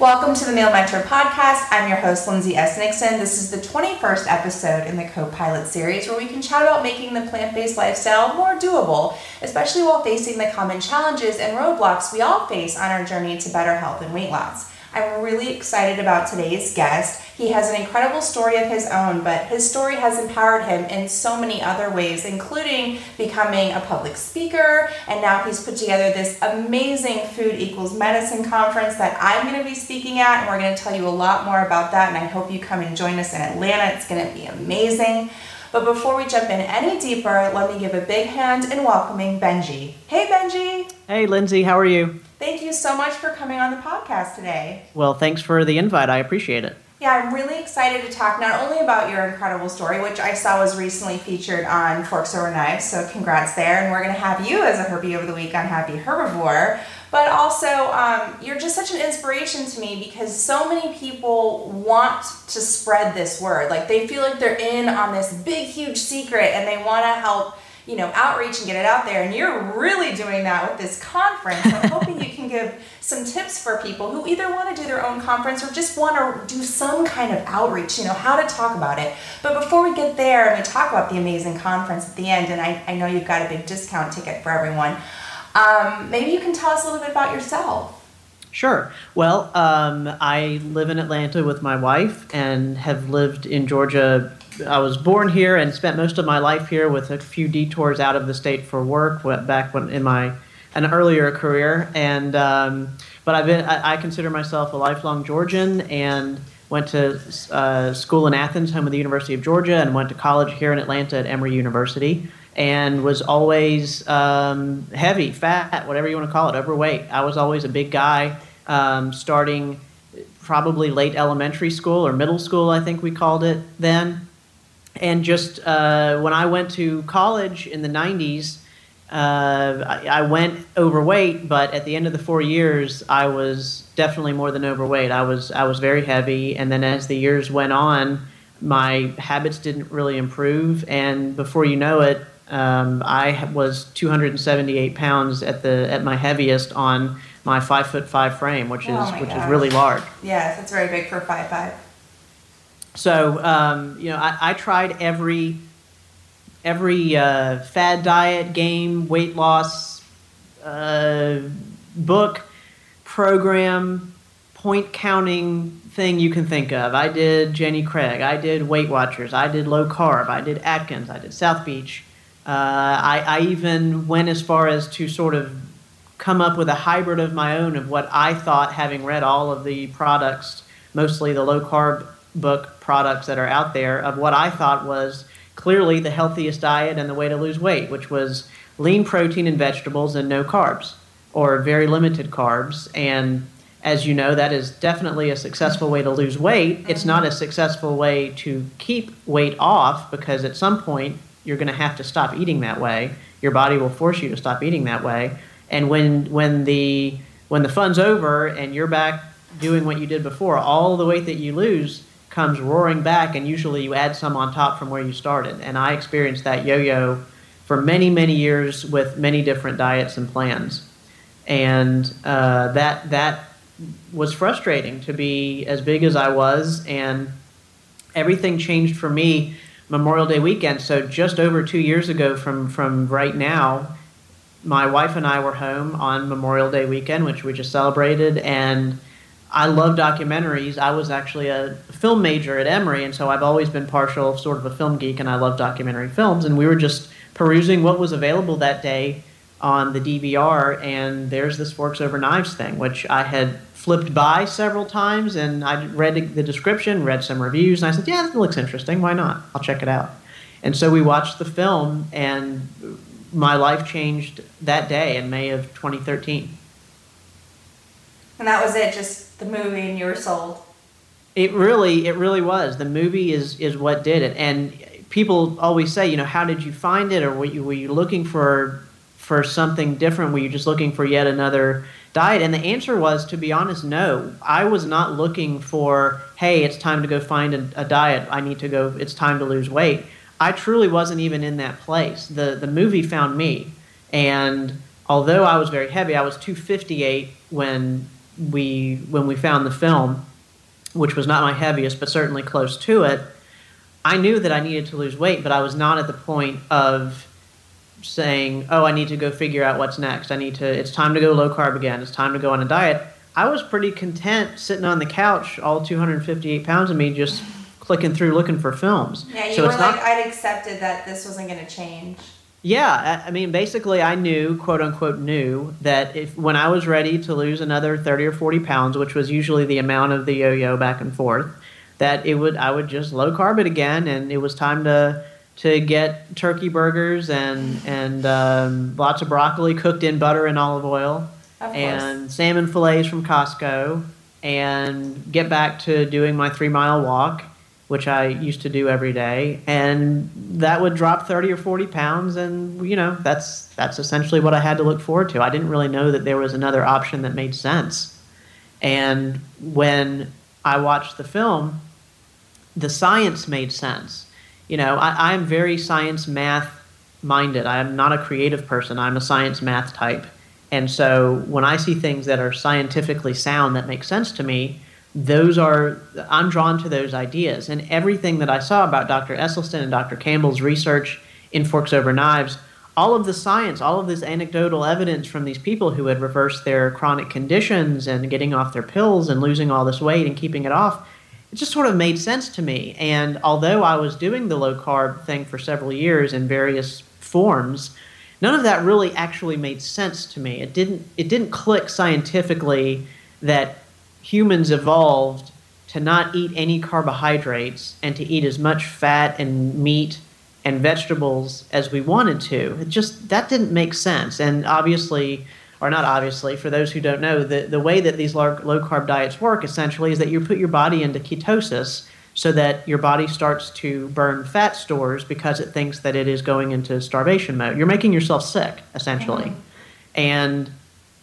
Welcome to the Meal Mentor Podcast. I'm your host, Lindsay S. Nixon. This is the 21st episode in the Co Pilot series where we can chat about making the plant based lifestyle more doable, especially while facing the common challenges and roadblocks we all face on our journey to better health and weight loss. I'm really excited about today's guest. He has an incredible story of his own, but his story has empowered him in so many other ways, including becoming a public speaker. And now he's put together this amazing Food Equals Medicine conference that I'm going to be speaking at. And we're going to tell you a lot more about that. And I hope you come and join us in Atlanta. It's going to be amazing. But before we jump in any deeper, let me give a big hand in welcoming Benji. Hey, Benji. Hey, Lindsay, how are you? Thank you so much for coming on the podcast today. Well, thanks for the invite. I appreciate it. Yeah, I'm really excited to talk not only about your incredible story, which I saw was recently featured on Forks Over Knives, so congrats there. And we're going to have you as a Herbie over the week on Happy Herbivore. But also, um, you're just such an inspiration to me because so many people want to spread this word. Like they feel like they're in on this big, huge secret and they want to help you know, outreach and get it out there. And you're really doing that with this conference. I'm hoping you can give some tips for people who either want to do their own conference or just want to do some kind of outreach, you know, how to talk about it. But before we get there and we talk about the amazing conference at the end, and I, I know you've got a big discount ticket for everyone, um, maybe you can tell us a little bit about yourself. Sure. Well, um, I live in Atlanta with my wife and have lived in Georgia I was born here and spent most of my life here with a few detours out of the state for work Went back when in my an earlier career. And um, but I've been I, I, consider myself a lifelong Georgian and went to uh, school in Athens, home of the University of Georgia, and went to college here in Atlanta at Emory University. And was always um, heavy, fat, whatever you want to call it, overweight. I was always a big guy, um, starting probably late elementary school or middle school, I think we called it then and just uh, when I went to college in the 90s, uh, I, I, went overweight, but at the end of the four years, I was definitely more than overweight. I was I was very heavy, and then as the years went on, my habits didn't really improve, and before you know it, um, I was 278 pounds at the at my heaviest on my five foot five frame, which is oh which is really large. Yes, that's very big for five five. So um, you know, I, I, tried every every uh, fad diet, game, weight loss uh, book, program, point counting thing you can think of. I did Jenny Craig. I did Weight Watchers. I did low carb. I did Atkins. I did South Beach. Uh, I, I even went as far as to sort of come up with a hybrid of my own of what I thought, having read all of the products, mostly the low carb book products that are out there of what I thought was clearly the healthiest diet and the way to lose weight, which was lean protein and vegetables and no carbs or very limited carbs. And as you know, that is definitely a successful way to lose weight. It's not a successful way to keep weight off because at some point you're going to have to stop eating that way. Your body will force you to stop eating that way. And when when the when the fun's over and you're back doing what you did before, all the weight that you lose comes roaring back, and usually you add some on top from where you started. And I experienced that yo yo for many, many years with many different diets and plans. And uh, that, that was frustrating to be as big as I was, and everything changed for me Memorial Day weekend. So just over two years ago from, from right now, my wife and I were home on Memorial Day weekend, which we just celebrated, and I love documentaries. I was actually a film major at Emory, and so I've always been partial, sort of a film geek, and I love documentary films. And we were just perusing what was available that day on the DVR, and there's this Forks Over Knives thing, which I had flipped by several times, and I read the description, read some reviews, and I said, "Yeah, that looks interesting. Why not? I'll check it out." And so we watched the film, and my life changed that day in May of 2013. And that was it, just the movie, and you were sold. It really, it really was. The movie is is what did it. And people always say, you know, how did you find it, or were you were you looking for for something different? Were you just looking for yet another diet? And the answer was, to be honest, no. I was not looking for, hey, it's time to go find a, a diet. I need to go. It's time to lose weight. I truly wasn't even in that place. the The movie found me, and although I was very heavy, I was 258 when we when we found the film, which was not my heaviest, but certainly close to it, I knew that I needed to lose weight, but I was not at the point of saying, "Oh, I need to go figure out what's next. I need to. It's time to go low carb again. It's time to go on a diet." I was pretty content sitting on the couch, all 258 pounds of me, just clicking through looking for films. Yeah, you so were it's like, not, I'd accepted that this wasn't going to change. Yeah, I mean, basically, I knew, quote unquote, knew that if when I was ready to lose another 30 or 40 pounds, which was usually the amount of the yo-yo back and forth, that it would I would just low carb it again, and it was time to to get turkey burgers and and um, lots of broccoli cooked in butter and olive oil, and salmon fillets from Costco, and get back to doing my three mile walk, which I used to do every day, and that would drop thirty or forty pounds, and you know that's that's essentially what I had to look forward to. I didn't really know that there was another option that made sense, and when I watched the film, the science made sense. You know, I, I'm very science math minded. I am not a creative person. I'm a science math type. And so when I see things that are scientifically sound that make sense to me, those are I'm drawn to those ideas. And everything that I saw about Dr. Esselstyn and Dr. Campbell's research in Forks Over Knives, all of the science, all of this anecdotal evidence from these people who had reversed their chronic conditions and getting off their pills and losing all this weight and keeping it off, it just sort of made sense to me. And although I was doing the low carb thing for several years in various forms, none of that really actually made sense to me. It didn't it didn't click scientifically that humans evolved to not eat any carbohydrates and to eat as much fat and meat and vegetables as we wanted to. It just that didn't make sense. And obviously or not obviously, for those who don't know, the, the way that these low, low carb diets work essentially is that you put your body into ketosis so that your body starts to burn fat stores because it thinks that it is going into starvation mode. You're making yourself sick, essentially. Mm-hmm. And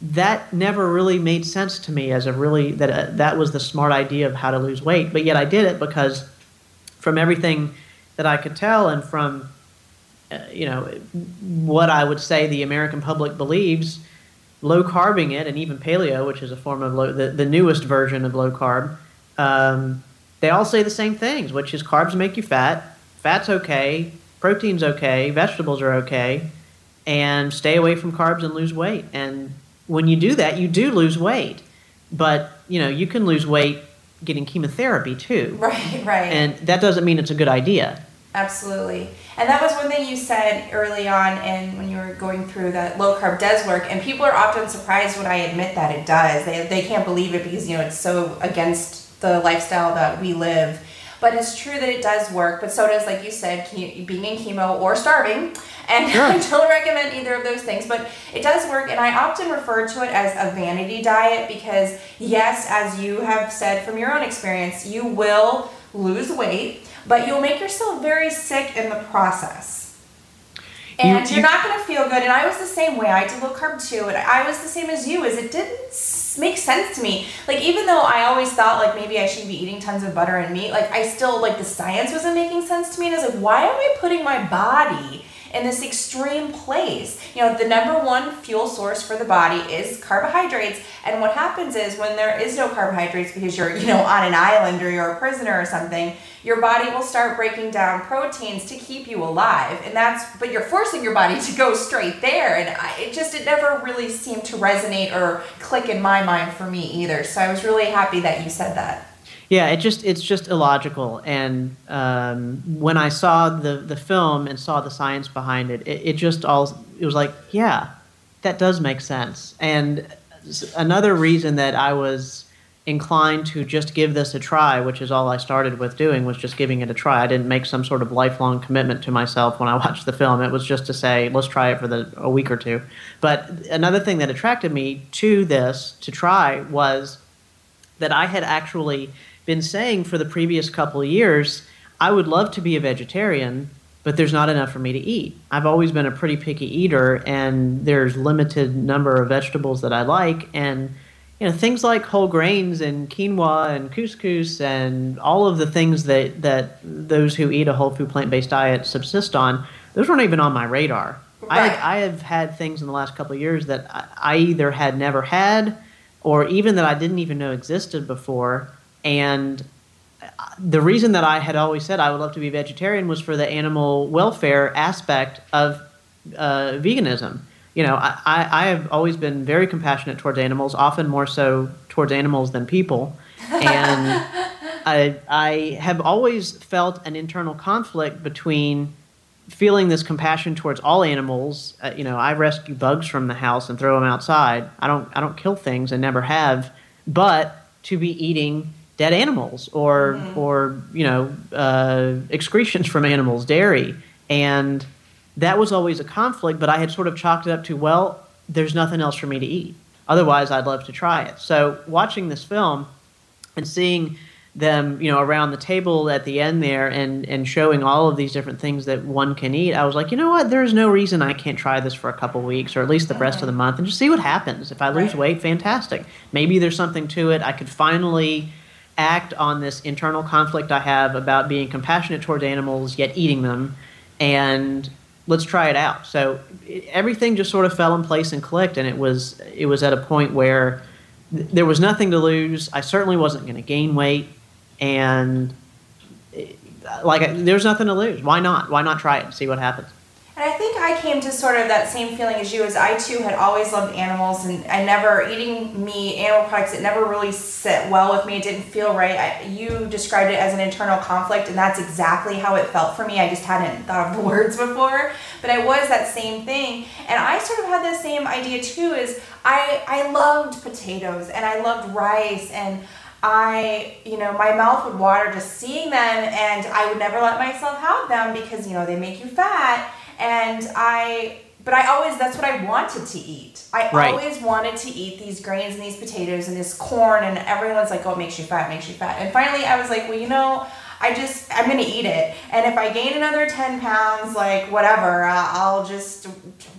that never really made sense to me as a really that uh, that was the smart idea of how to lose weight. But yet I did it because from everything that I could tell and from uh, you know what I would say the American public believes, low carbing it and even paleo, which is a form of low, the, the newest version of low carb, um, they all say the same things, which is carbs make you fat, fat's okay, protein's okay, vegetables are okay, and stay away from carbs and lose weight. And when you do that, you do lose weight. But, you know, you can lose weight getting chemotherapy too. Right, right. And that doesn't mean it's a good idea. Absolutely. And that was one thing you said early on and when you were going through that low carb does work and people are often surprised when I admit that it does. They, they can't believe it because you know it's so against the lifestyle that we live. But it's true that it does work, but so does like you said being in chemo or starving. And Sure. I don't recommend either of those things, but it does work and I often refer to it as a vanity diet because yes, as you have said from your own experience, you will lose weight, but you'll make yourself very sick in the process. And You- are not going to feel good. And I was the same way. I did low carb too, and I was the same as you. Is it didn't s- make sense to me. Like even though I always thought like maybe I should be eating tons of butter and meat, like I still like the science wasn't making sense to me. And I was like, why am I putting my body in this extreme place? You know, the number one fuel source for the body is carbohydrates. And what happens is when there is no carbohydrates because you're you know on an island or you're a prisoner or something your body will start breaking down proteins to keep you alive and that's but you're forcing your body to go straight there and I, it just it never really seemed to resonate or click in my mind for me either so i was really happy that you said that Yeah, it just it's just illogical. And um, when I saw the the film and saw the science behind it, it, it just all it was like, yeah, that does make sense. And another reason that I was inclined to just give this a try, which is all I started with doing, was just giving it a try. I didn't make some sort of lifelong commitment to myself when I watched the film. It was just to say, let's try it for the a week or two. But another thing that attracted me to this to try was that I had actually been saying for the previous couple of years, I would love to be a vegetarian, but there's not enough for me to eat. I've always been a pretty picky eater, and there's limited number of vegetables that I like, and you know things like whole grains and quinoa and couscous and all of the things that that those who eat a whole food plant based diet subsist on. Those weren't even on my radar. I, Right. I have had things in the last couple of years that I, I either had never had or even that I didn't even know existed before. And the reason that I had always said I would love to be vegetarian was for the animal welfare aspect of uh, veganism. You know, I, I have always been very compassionate towards animals, often more so towards animals than people. And I, I have always felt an internal conflict between feeling this compassion towards all animals. Uh, you know, I rescue bugs from the house and throw them outside. I don't, I don't kill things and never have. But to be eating dead animals or mm-hmm. or you know uh, excretions from animals, dairy, and that was always a conflict. But I had sort of chalked it up to well, there's nothing else for me to eat. Otherwise, I'd love to try it. So watching this film and seeing them, you know, around the table at the end there and and showing all of these different things that one can eat, I was like, you know what? There's no reason I can't try this for a couple weeks or at least the rest of the month and just see what happens. If I lose right. weight, fantastic. Maybe there's something to it. I could finally act on this internal conflict I have about being compassionate towards animals yet eating them, and let's try it out. So everything just sort of fell in place and clicked, and it was it was at a point where th- there was nothing to lose. I certainly wasn't going to gain weight, and it, like there's nothing to lose. Why not? Why not try it and see what happens? And I think I came to sort of that same feeling as you, as I too had always loved animals, and I never eating meat, animal products. It never really sit well with me. It didn't feel right. I, you described it as an internal conflict, and that's exactly how it felt for me. I just hadn't thought of the words before, but I was that same thing, and I sort of had the same idea too. Is I I loved potatoes and I loved rice and. I, you know, my mouth would water just seeing them, and I would never let myself have them because, you know, they make you fat and I but I always that's what I wanted to eat. I right. always wanted to eat these grains and these potatoes and this corn and everyone's like, "Oh, it makes you fat, makes you fat." And finally I was like, "Well, you know, I just I'm to eat it. And if I gain another 10 pounds, like whatever, I'll just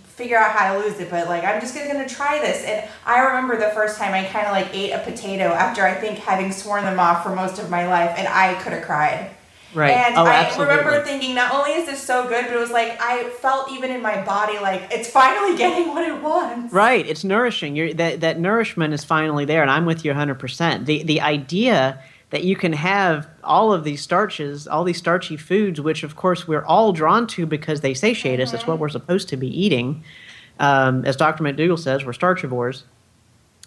figure out how to lose it, but like I'm just gonna, gonna try this. And I remember the first time I kind of like ate a potato after I think having sworn them off for most of my life, and I could have cried. Right. And oh, I absolutely. remember thinking, not only is this so good, but it was like I felt even in my body like it's finally getting what it wants. Right. It's nourishing. You're, that that nourishment is finally there, and I'm with you 100. percent The the idea that you can have all of these starches, all these starchy foods, which of course we're all drawn to because they satiate mm-hmm. us. It's what we're supposed to be eating. Um, as Dr. McDougall says, we're starchivores.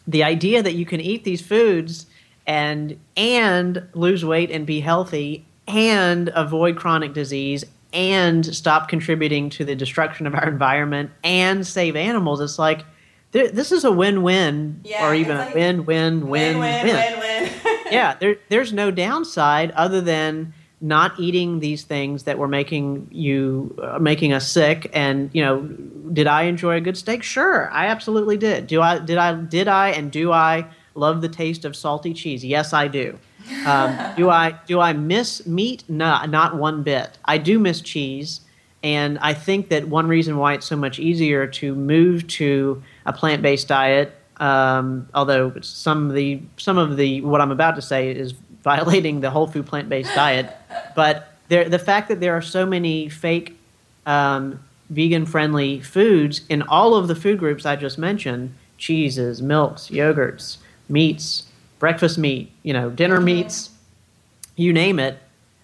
The idea that you can eat these foods and and lose weight and be healthy and avoid chronic disease and stop contributing to the destruction of our environment and save animals. It's like this is a win-win, yeah, or even like a win-win-win-win. Win win. Yeah, there, there's no downside other than not eating these things that were making you uh, making us sick and you know did i enjoy a good steak sure i absolutely did do i did i did i and do i love the taste of salty cheese yes i do um, do I do I miss meat? No, not one bit. I do miss cheese, and I think that one reason why it's so much easier to move to a plant based diet, um, although some of the some of the what I'm about to say is violating the whole food plant based diet, but there, the fact that there are so many fake um, vegan friendly foods in all of the food groups I just mentioned cheeses, milks, yogurts, meats, breakfast meat, you know, dinner mm-hmm. meats, you name it,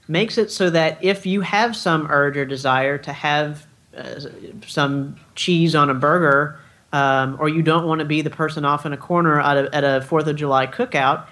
makes it so that if you have some urge or desire to have uh, some cheese on a burger, um, or you don't want to be the person off in a corner at a, at a Fourth of July cookout,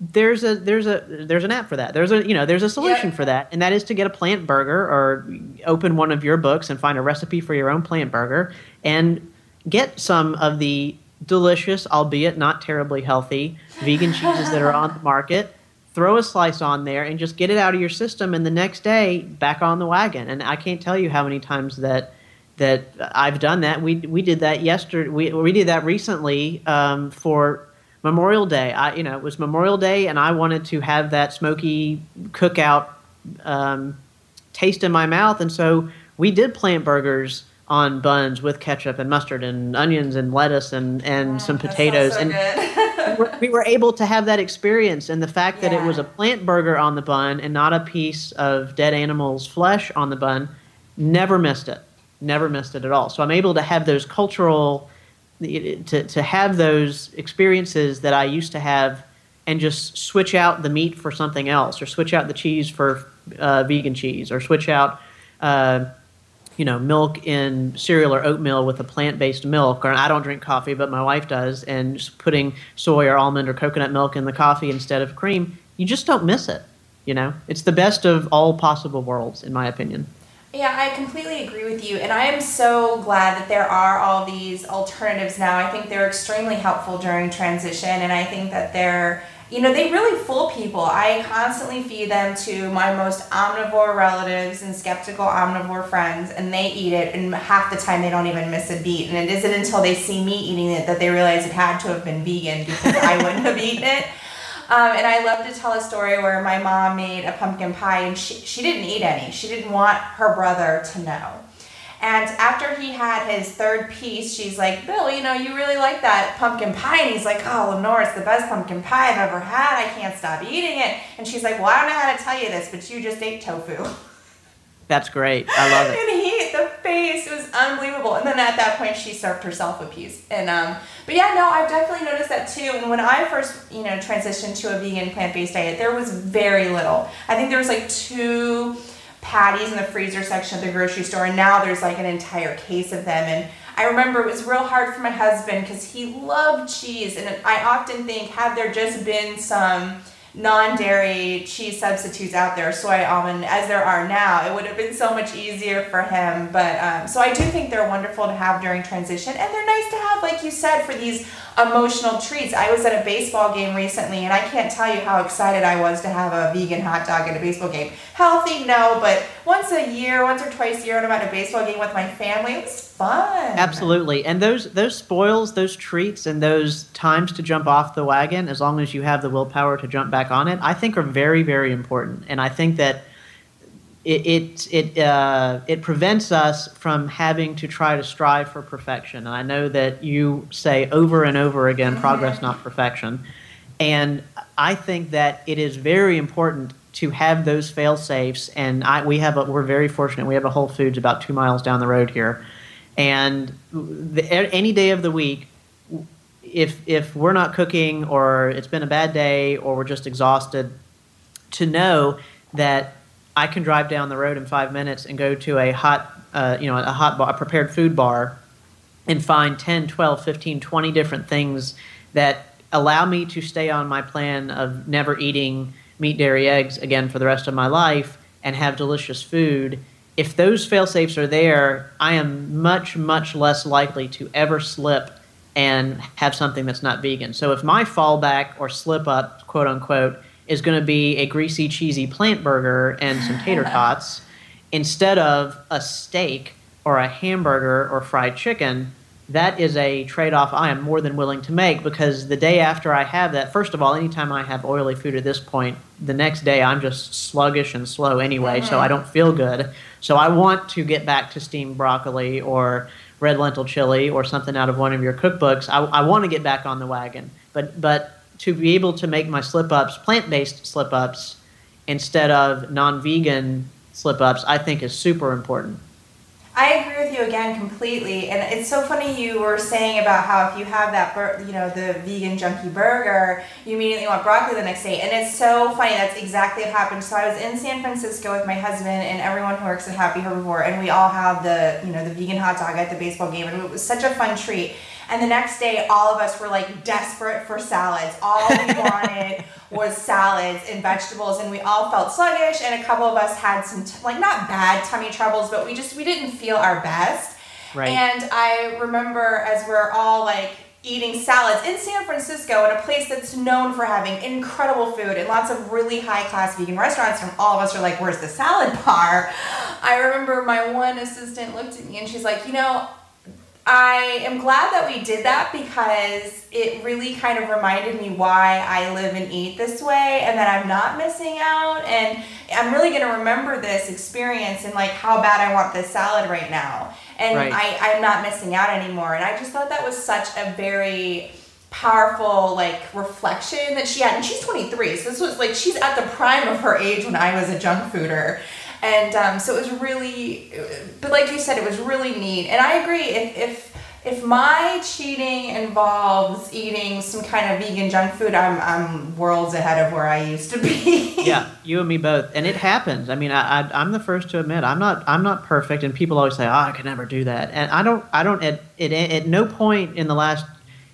there's a there's a there's an app for that. There's a you know there's a solution yeah. for that, and that is to get a plant burger or open one of your books and find a recipe for your own plant burger and get some of the delicious, albeit not terribly healthy, vegan cheeses that are on the market. Throw a slice on there and just get it out of your system, and the next day back on the wagon. And I can't tell you how many times that that I've done that. We we did that yesterday. We we did that recently um, for Memorial Day. I you know it was Memorial Day, and I wanted to have that smoky cookout um, taste in my mouth, and so we did plant burgers on buns with ketchup and mustard and onions and lettuce and, and mm, some potatoes. So and we were able to have that experience. And the fact yeah. that it was a plant burger on the bun and not a piece of dead animal's flesh on the bun, never missed it. Never missed it at all. So I'm able to have those cultural to, to have those experiences that I used to have and just switch out the meat for something else or switch out the cheese for uh, vegan cheese or switch out uh, you know milk in cereal or oatmeal with a plant-based milk or I don't drink coffee but my wife does and putting soy or almond or coconut milk in the coffee instead of cream you just don't miss it you know it's the best of all possible worlds in my opinion yeah, I completely agree with you. And I am so glad that there are all these alternatives now. I think they're extremely helpful during transition. And I think that they're, you know, they really fool people. I constantly feed them to my most omnivore relatives and skeptical omnivore friends, and they eat it. And half the time they don't even miss a beat. And it isn't until they see me eating it that they realize it had to have been vegan because I wouldn't have eaten it. Um, and I love to tell a story where my mom made a pumpkin pie and she, she didn't eat any. She didn't want her brother to know. And after he had his third piece, she's like, Bill, you know, you really like that pumpkin pie. And he's like, Oh, Lenore, it's the best pumpkin pie I've ever had. I can't stop eating it. And she's like, Well, I don't know how to tell you this, but you just ate tofu. That's great. I love it. and he, the face was unbelievable. And then at that point, she served herself a piece. And um, but yeah, no, I've definitely noticed that too. And when I first, you know, transitioned to a vegan plant-based diet, there was very little. I think there was like two patties in the freezer section of the grocery store, and now there's like an entire case of them. And I remember it was real hard for my husband because he loved cheese, and I often think had there just been some non-dairy cheese substitutes out there, soy, almond, as there are now, it would have been so much easier for him. But um, so I do think they're wonderful to have during transition, and they're nice to have, like you said, for these emotional treats. I was at a baseball game recently, and I can't tell you how excited I was to have a vegan hot dog at a baseball game. Healthy, no, but once a year, once or twice a year, when I'm at a baseball game with my family, it was fun. Absolutely, and those those spoils, those treats, and those times to jump off the wagon, as long as you have the willpower to jump back on it, I think are very, very important. And I think that it it it, uh, it prevents us from having to try to strive for perfection. And I know that you say over and over again, mm-hmm. progress, not perfection. And I think that it is very important to have those fail safes. And I, we have a, we're very fortunate. We have a Whole Foods about two miles down the road here, and the, any day of the week. If, if we're not cooking or it's been a bad day or we're just exhausted, to know that I can drive down the road in five minutes and go to a hot, uh, you know, a hot bar, a prepared food bar, and find 10, 12, 15, 20 different things that allow me to stay on my plan of never eating meat, dairy, eggs again for the rest of my life and have delicious food. If those fail safes are there, I am much, much less likely to ever slip and have something that's not vegan. So if my fallback or slip up, quote unquote, is going to be a greasy, cheesy plant burger and some tater tots instead of a steak or a hamburger or fried chicken. That is a trade off I am more than willing to make because the day after I have that, first of all, anytime I have oily food at this point, the next day I'm just sluggish and slow anyway, mm-hmm. so I don't feel good. So I want to get back to steamed broccoli or red lentil chili or something out of one of your cookbooks. I, I want to get back on the wagon. But, but to be able to make my slip ups plant based slip ups instead of non vegan slip ups, I think is super important. I agree with you again completely, and it's so funny you were saying about how if you have that, bur- you know, the vegan junky burger, you immediately want broccoli the next day, and it's so funny. That's exactly what happened. So I was in San Francisco with my husband and everyone who works at Happy Herbivore, and we all had the, you know, the vegan hot dog at the baseball game, and it was such a fun treat. And the next day, all of us were like desperate for salads. All we wanted was salads and vegetables, and we all felt sluggish. And a couple of us had some t- like not bad tummy troubles, but we just we didn't feel our best. Right. And I remember as we're all like eating salads in San Francisco in a place that's known for having incredible food and lots of really high class vegan restaurants and all of us are like where's the salad bar I remember my one assistant looked at me and she's like you know I am glad that we did that because it really kind of reminded me why I live and eat this way and that I'm not missing out. And I'm really going to remember this experience and like how bad I want this salad right now. And right. I, I'm not missing out anymore. And I just thought that was such a very powerful like reflection that she had and she's 23 so this was like she's at the prime of her age when i was a junk fooder and um, so it was really but like you said it was really neat and i agree if if if my cheating involves eating some kind of vegan junk food, I'm I'm worlds ahead of where I used to be. yeah, you and me both, and it happens. I mean, I, I am the first to admit I'm not I'm not perfect, and people always say, "Oh, I could never do that," and I don't I don't at at, at no point in the last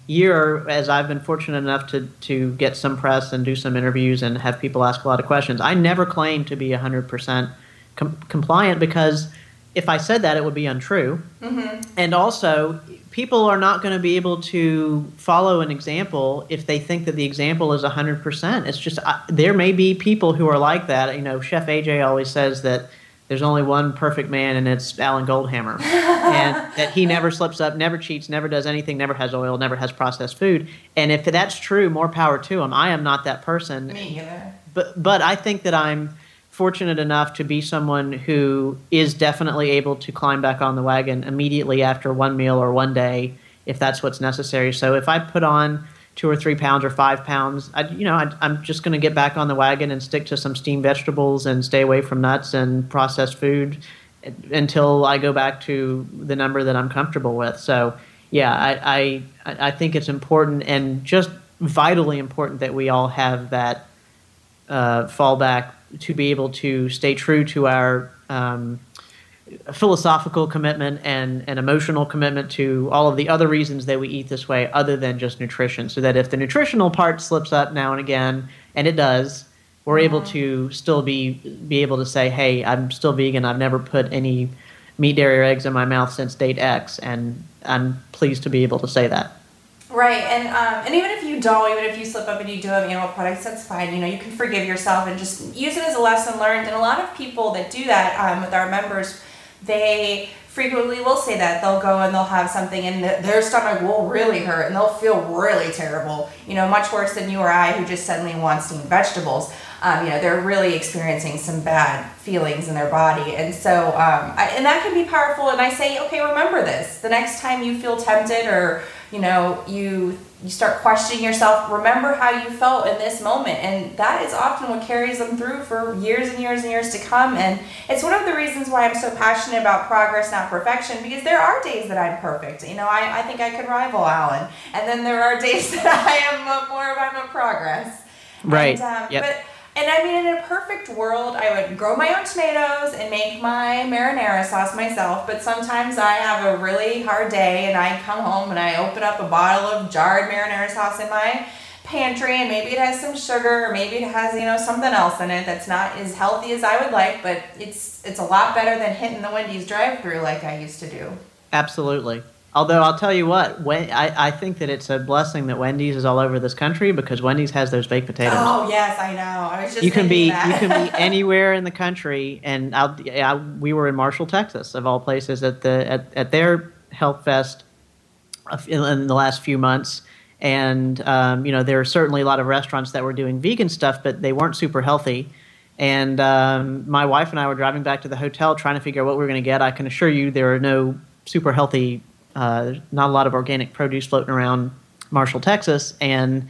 year, as I've been fortunate enough to to get some press and do some interviews and have people ask a lot of questions, I never claim to be hundred percent compliant because if I said that, it would be untrue. Mm-hmm. And also, people are not going to be able to follow an example if they think that the example is 100%. It's just, uh, there may be people who are like that. You know, Chef AJ always says that there's only one perfect man, and it's Alan Goldhamer. and that he never slips up, never cheats, never does anything, never has oil, never has processed food. And if that's true, more power to him. I am not that person. Me either. But, but I think that I'm fortunate enough to be someone who is definitely able to climb back on the wagon immediately after one meal or one day if that's what's necessary. So if I put on two or three pounds or five pounds, I, you know, I, am just going to get back on the wagon and stick to some steamed vegetables and stay away from nuts and processed food until I go back to the number that I'm comfortable with. So yeah, I, I, I think it's important and just vitally important that we all have that uh, fallback to be able to stay true to our um, philosophical commitment and an emotional commitment to all of the other reasons that we eat this way other than just nutrition. So that if the nutritional part slips up now and again and it does we're able mm-hmm. to still be be able to say hey i'm still vegan. I've never put any meat dairy or eggs in my mouth since date x and i'm pleased to be able to say that Right, and um, and even if you don't, even if you slip up and you do have animal products, that's fine. You know, you can forgive yourself and just use it as a lesson learned. And a lot of people that do that um, with our members, they frequently will say that they'll go and they'll have something and their stomach will really hurt and they'll feel really terrible. You know, much worse than you or I who just suddenly wants to eat vegetables. Um, you know, they're really experiencing some bad feelings in their body, and so um, I, and that can be powerful. And I say, okay, remember this. The next time you feel tempted or you know you you start questioning yourself remember how you felt in this moment. And that is often what carries them through for years and years and years to come. And it's one of the reasons why i'm so passionate about progress not perfection because there are days that i'm perfect. You know i, I think i could rival alan. And then there are days that i am more of i'm a progress. Right. And, um, yep. but and I mean, in a perfect world, I would grow my own tomatoes and make my marinara sauce myself. But sometimes I have a really hard day and I come home and I open up a bottle of jarred marinara sauce in my pantry and maybe it has some sugar or maybe it has you know something else in it that's not as healthy as I would like but it's it's a lot better than hitting the Wendy's drive through like I used to do. Absolutely. Although I'll tell you what, when, I, I think that it's a blessing that Wendy's is all over this country because Wendy's has those baked potatoes. Oh yes, I know. I was just you can be that. you can be anywhere in the country, and I'll, I, we were in Marshall, Texas, of all places, at the at, at their Health Fest in, in the last few months, and um, you know there are certainly a lot of restaurants that were doing vegan stuff, but they weren't super healthy. And um, my wife and I were driving back to the hotel trying to figure out what we were going to get. I can assure you there are no super healthy uh, not a lot of organic produce floating around Marshall, Texas, and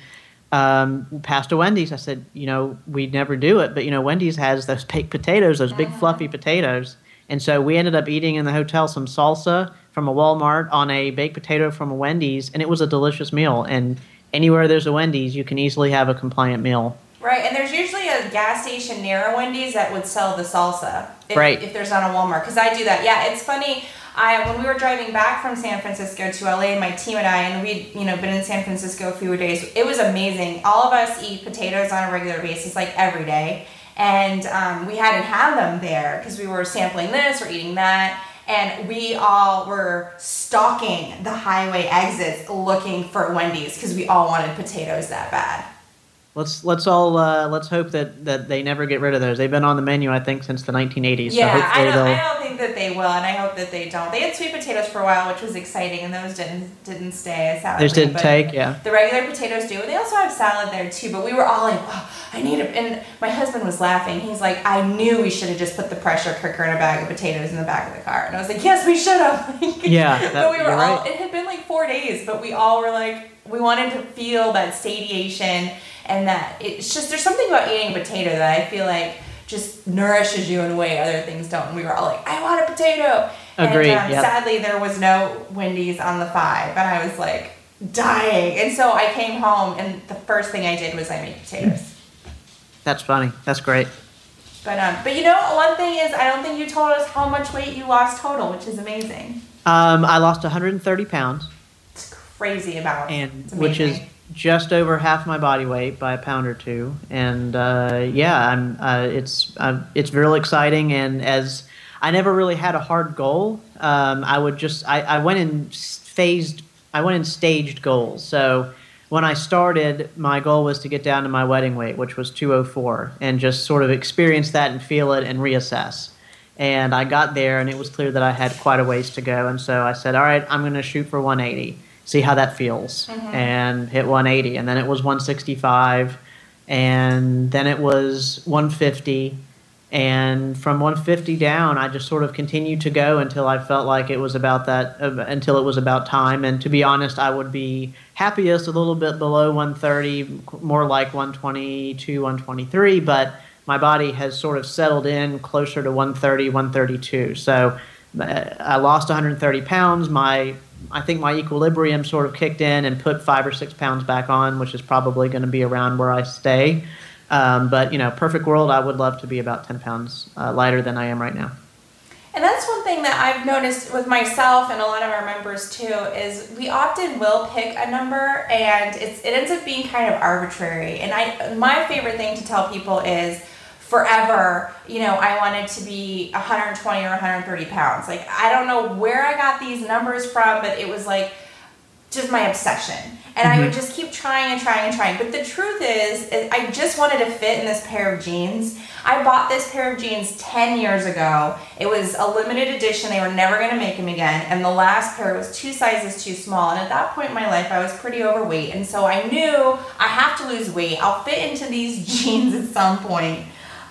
um, passed a Wendy's. I said, you know, we'd never do it, but you know, Wendy's has those baked potatoes, those big fluffy potatoes, and so we ended up eating in the hotel some salsa from a Walmart on a baked potato from a Wendy's, and it was a delicious meal. And anywhere there's a Wendy's, you can easily have a compliant meal. Right, and there's usually a gas station near a Wendy's that would sell the salsa. If, right. If there's not a Walmart, because I do that. Yeah, it's funny. I when we were driving back from San Francisco to LA, my team and I, and we'd you know been in San Francisco a few days. It was amazing. All of us eat potatoes on a regular basis, like every day, and um, we hadn't had them there because we were sampling this or eating that. And we all were stalking the highway exits looking for Wendy's because we all wanted potatoes that bad. Let's let's all uh, let's hope that, that they never get rid of those. They've been on the menu, I think, since the 1980s. Yeah, so I, don't, I don't think that they will, and I hope that they don't. They had sweet potatoes for a while, which was exciting, and those didn't didn't stay as salad. Those didn't take, yeah. The regular potatoes do. They also have salad there too, but we were all like, "Wow, I need it." And my husband was laughing. He's like, "I knew we should have just put the pressure cooker and a bag of potatoes in the back of the car," and I was like, "Yes, we should have." yeah, that, but we were all. Right. It had been like four days, but we all were like, we wanted to feel that satiation and that it's just there's something about eating a potato that I feel like just nourishes you in a way other things don't. And we were all like, I want a potato. Agreed. And um, yep. sadly, there was no Wendy's on the five, and I was like dying. And so I came home, and the first thing I did was I made potatoes. That's funny. That's great. But um, but you know, one thing is I don't think you told us how much weight you lost total, which is amazing. Um, I lost 130 pounds, It's crazy about. and which is. Just over half my body weight by a pound or two. And uh, yeah, I'm. Uh, it's uh, it's real exciting. And as I never really had a hard goal, um, I would just I, I went in phased. I went in staged goals. So when I started, my goal was to get down to my wedding weight, which was 204, and just sort of experience that and feel it and reassess. And I got there, and it was clear that I had quite a ways to go. And so I said, "All right, I'm going to shoot for 180, see how that feels," and hit 180. And then it was 165, and then it was 150. And from 150 down, I just sort of continued to go until I felt like it was about that, uh, until it was about time. And to be honest, I would be happiest a little bit below 130, more like 122, 123. But my body has sort of settled in closer to 130, 132. So uh, I lost 130 pounds. My I think my equilibrium sort of kicked in and put five or six pounds back on, which is probably going to be around where I stay. Um, but you know, perfect world, I would love to be about 10 pounds uh, lighter than I am right now. And that's one thing that I've noticed with myself and a lot of our members too is we often will pick a number and it ends up being kind of arbitrary. And I my favorite thing to tell people is forever, you know, I wanted to be 120 or 130 pounds. Like I don't know where I got these numbers from, but it was like just my obsession. And I would mm-hmm. just keep trying and trying and trying. But the truth is, is, I just wanted to fit in this pair of jeans. I bought this pair of jeans 10 years ago. It was a limited edition. They were never going to make them again. And the last pair was two sizes too small. And at that point in my life, I was pretty overweight. And so I knew I have to lose weight. I'll fit into these jeans at some point.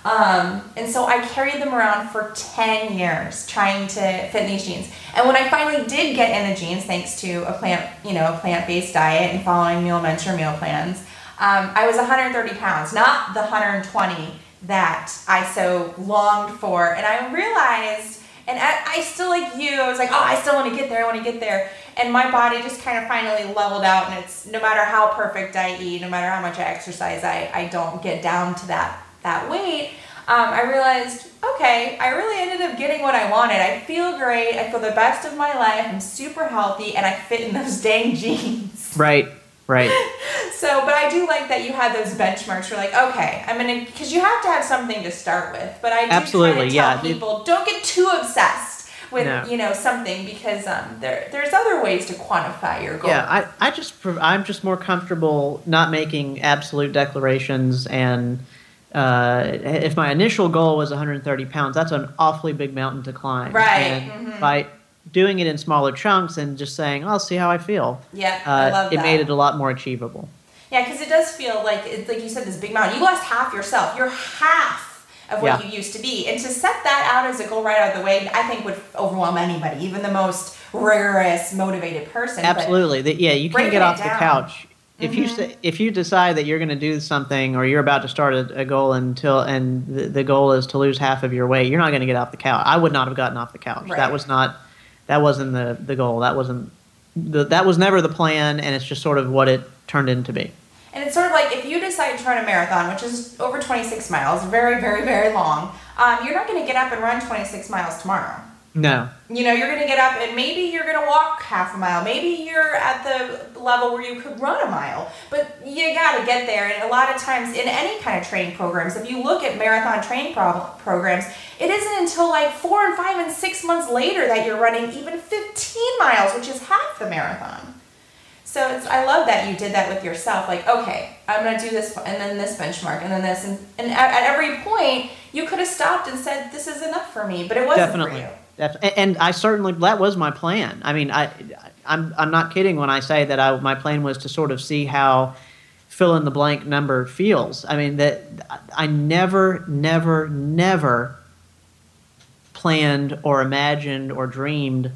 Um, and so I carried them around for 10 years trying to fit these jeans. And when I finally did get in the jeans, thanks to a plant, you know, a plant-based diet and following meal mentor meal plans, um, I was 130 pounds, not the 120 that I so longed for. And I realized, and I, I still like you, I was like, oh, I still want to get there, I want to get there. And my body just kind of finally leveled out, and it's no matter how perfect I eat, no matter how much I exercise, I, I don't get down to that that weight, um, I realized, okay, I really ended up getting what I wanted. I feel great. I feel the best of my life. I'm super healthy, and I fit in those dang jeans. Right, right. So, but I do like that you had those benchmarks. You're like, okay, I'm gonna, because you have to have something to start with. But I do Absolutely, to yeah. people don't get too obsessed with No. you know something because um, there there's other ways to quantify your goal. Yeah, I, I just I'm just more comfortable not making absolute declarations and uh, if my initial goal was 130 pounds, that's an awfully big mountain to climb. Right, mhm. by doing it in smaller chunks and just saying, "I'll see how I feel," yeah, uh, I love that. it made it a lot more achievable. Yeah, because it does feel like, it's like you said, this big mountain. You lost half yourself. You're half of what Yeah. you used to be. And to set that out as a goal right out of the way, I think would overwhelm anybody, even the most rigorous, motivated person. Absolutely, yeah. You can't get it off the couch if you Mhm. say, if you decide that you're going to do something or you're about to start a, a goal until and the, the goal is to lose half of your weight, you're not going to get off the couch. I would not have gotten off the couch. Right. That was not that wasn't the the goal. That wasn't the, that was never the plan, and it's just sort of what it turned into be. And it's sort of like if you decide to run a marathon, which is over 26 miles, very, very, very long, um, you're not going to get up and run 26 miles tomorrow. No, You know, you're going to get up and maybe you're going to walk half a mile. Maybe you're at the level where you could run a mile. But you got to get there. And a lot of times in any kind of training programs, if you look at marathon training pro- programs, it isn't until like four and five and six months later that you're running even 15 miles, which is half the marathon. So it's, I love that you did that with yourself. Like, okay, I'm gonna do this, and then this benchmark, and then this, and, and at, at every point, you could have stopped and said, "This is enough for me," but it wasn't definitely. for you. And I certainly that was my plan. I mean, I I'm I'm not kidding when I say that I my plan was to sort of see how fill in the blank number feels. I mean that I never never never planned or imagined or dreamed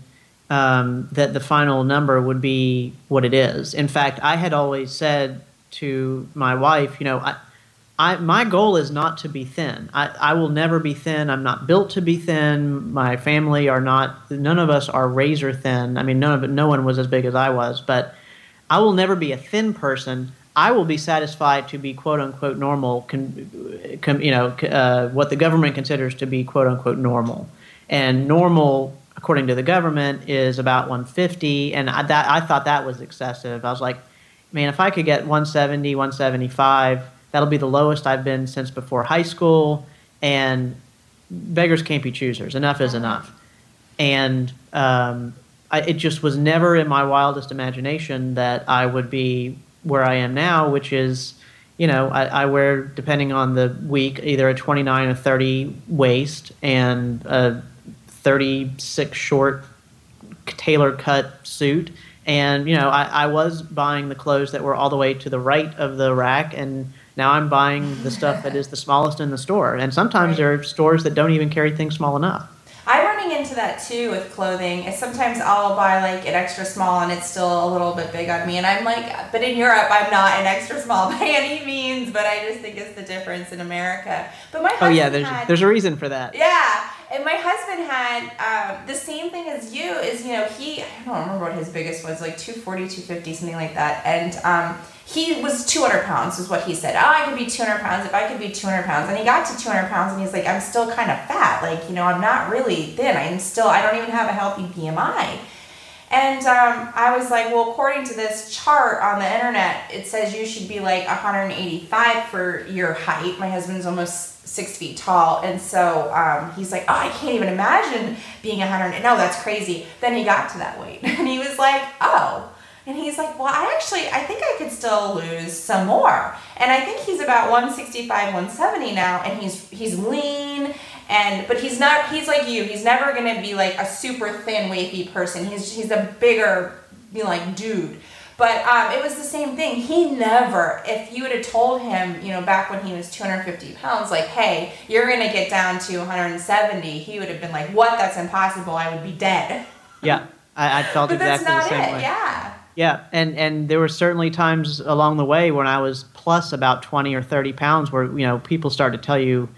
um, that the final number would be what it is. In fact, I had always said to my wife, you know, I, I, my goal is not to be thin. I, I will never be thin. I'm not built to be thin. My family are not. None of us are razor thin. I mean, none of. No one was as big as I was. But I will never be a thin person. I will be satisfied to be quote unquote normal. Con, con, you know uh, what the government considers to be quote unquote normal, and normal according to the government is about 150. And I, that I thought that was excessive. I was like, man, if I could get 170, 175 That'll be the lowest I've been since before high school. And beggars can't be choosers. Enough is enough. And um, I, it just was never in my wildest imagination that I would be where I am now, which is, you know, I, I wear, depending on the week, either a 29 or 30 waist and a 36 short tailor cut suit. And, you know, I, I was buying the clothes that were all the way to the right of the rack and now I'm buying the stuff that is the smallest in the store. And sometimes right. there are stores that don't even carry things small enough. I'm running into that too with clothing. Sometimes I'll buy like an extra small and it's still a little bit big on me. And I'm like, but in Europe, I'm not an extra small by any means. But I just think it's the difference in America. But my oh yeah, there's had, there's a reason for that. Yeah, and my husband had um, the same thing as you. Is you know he I don't remember what his biggest was like 240, 250, something like that, and. Um, he was 200 pounds is what he said. Oh i could be 200 pounds. If i could be 200 pounds. And he got to 200 pounds and he's like i'm still kind of fat. Like you know i'm not really thin. I'm still i don't even have a healthy bmi and um, i was like well according to this chart on the internet it says you should be like 185 for your height. My husband's almost six feet tall. And so um, he's like oh i can't even imagine being 100 no that's crazy. Then he got to that weight and he was like oh. And he's like, well, I actually, I think I could still lose some more. And I think he's about 165, 170 now, and he's he's lean and but he's not he's like you. He's never gonna be like a super thin wavy person. He's he's a bigger you know, like dude. But um, it was the same thing. He never if you would have told him you know back when he was 250 pounds like hey you're gonna get down to 170 he would have been like what? That's impossible. I would be dead. Yeah. I, I felt exactly the same it. way. Yeah. Yeah, and and there were certainly times along the way when I was plus about twenty or thirty pounds, where you know people started to tell you,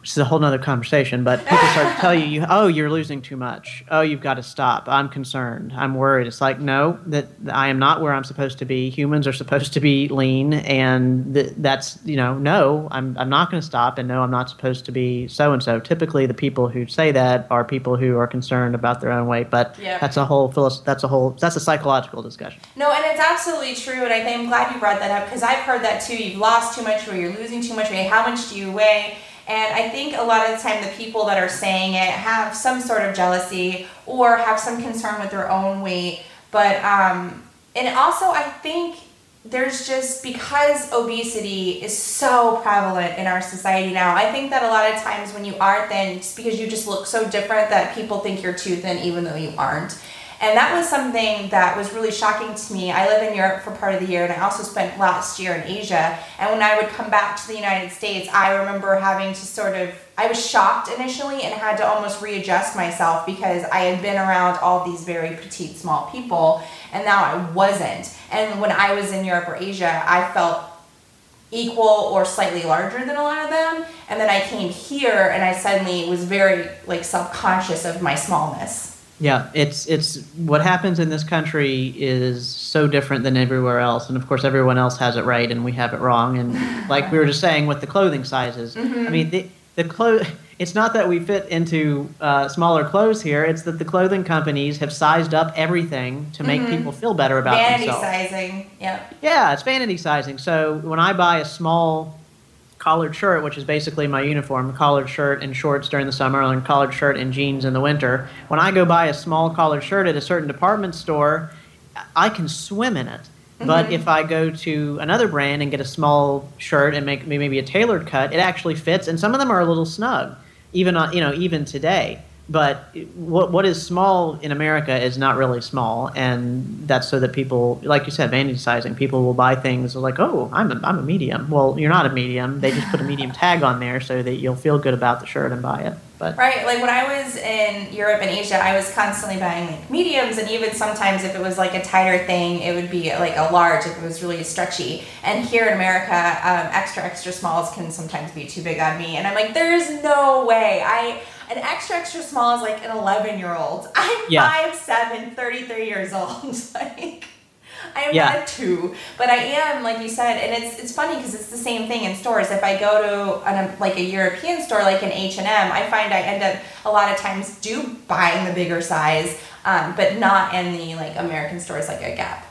which is a whole other conversation. But people start to tell you, you, oh, you're losing too much. Oh, you've got to stop. I'm concerned. I'm worried. It's like, no, that I am not where I'm supposed to be. Humans are supposed to be lean, and th- that's you know, no, I'm I'm not going to stop, and no, I'm not supposed to be so and so. Typically, the people who say that are people who are concerned about their own weight, but yeah. that's a whole that's a whole that's a psychological discussion. No, and it's absolutely true, and I think I'm glad you brought that up because I've heard that too. You've lost too much, or you're losing too much weight. How much do you weigh? And I think a lot of the time the people that are saying it have some sort of jealousy or have some concern with their own weight. But, um, and also I think there's just because obesity is so prevalent in our society now, I think that a lot of times when you are thin, it's because you just look so different that people think you're too thin even though you aren't. And that was something that was really shocking to me. I live in Europe for part of the year, and I also spent last year in Asia. And when I would come back to the United States, I remember having to sort of, I was shocked initially and had to almost readjust myself because I had been around all these very petite, small people, and now I wasn't. And when I was in Europe or Asia, I felt equal or slightly larger than a lot of them and then i came here and i suddenly was very like self-conscious of my smallness yeah, it's it's what happens in this country is so different than everywhere else, and of course everyone else has it right and we have it wrong. And like we were just saying with the clothing sizes, mm-hmm. I mean the the clothes. It's not that we fit into uh, smaller clothes here. It's that the clothing companies have sized up everything to make mm-hmm. people feel better about vanity themselves. Vanity sizing, yeah. Yeah, it's vanity sizing. So when I buy a small collared shirt, which is basically my uniform, collared shirt and shorts during the summer, and collared shirt and jeans in the winter. When I go buy a small collared shirt at a certain department store, I can swim in it. Mm-hmm. But if I go to another brand and get a small shirt and make maybe a tailored cut, it actually fits, and some of them are a little snug, even on, you know even today but what what is small in America is not really small, and that's so that people, like you said, vanity sizing. People will buy things like, "Oh, I'm a, I'm a medium." Well, you're not a medium. They just put a medium tag on there so that you'll feel good about the shirt and buy it. But right, like when I was in Europe and Asia, I was constantly buying like mediums, and even sometimes if it was like a tighter thing, it would be like a large if it was really stretchy. And here in America, um, extra extra smalls can sometimes be too big on me, and I'm like, there's no way I. An extra extra small is like an 11 year old. I'm Yeah. 5'7", 33 years old. like. I am Yeah. not two, but I am, like you said, and it's it's funny because it's the same thing in stores. If I go to an, like a European store, like an H and M, I find I end up a lot of times do buying the bigger size, um, but not in the like American stores like a Gap.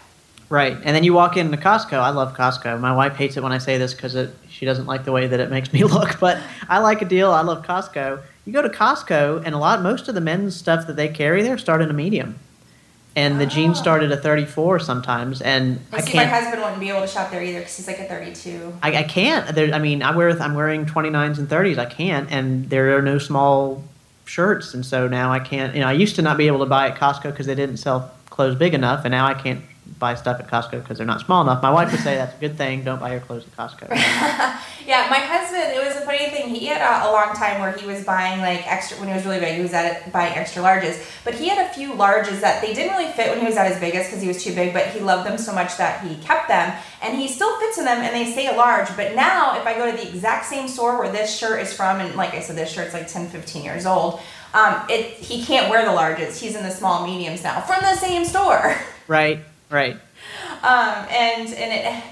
Right, and then you walk into Costco. I love Costco. My wife hates it when I say this because she doesn't like the way that it makes me look. But I like a deal. I love Costco. You go to Costco, and a lot, most of the men's stuff that they carry there start in a medium, and the jeans Ah. start at a 34 sometimes. And I I see my can't. husband wouldn't be able to shop there either because he's like a 32. I, I can't. There, I mean, I wear. I'm wearing 29s and 30s. I can't, and there are no small shirts, and so now I can't. You know, I used to not be able to buy at Costco because they didn't sell clothes big enough, and now I can't buy stuff at Costco because they're not small enough. My wife would say that's a good thing. Don't buy your clothes at Costco. Yeah, my husband. It was a funny thing. He had a, a long time where he was buying like extra when he was really big. He was at it buying extra larges, but he had a few larges that they didn't really fit when he was at his biggest because he was too big. But he loved them so much that he kept them, and he still fits in them, and they stay a large. But now, if I go to the exact same store where this shirt is from, and like I said, this shirt's like 10, 15 years old. Um, it he can't wear the larges. He's in the small mediums now from the same store. right, right. Um, and and it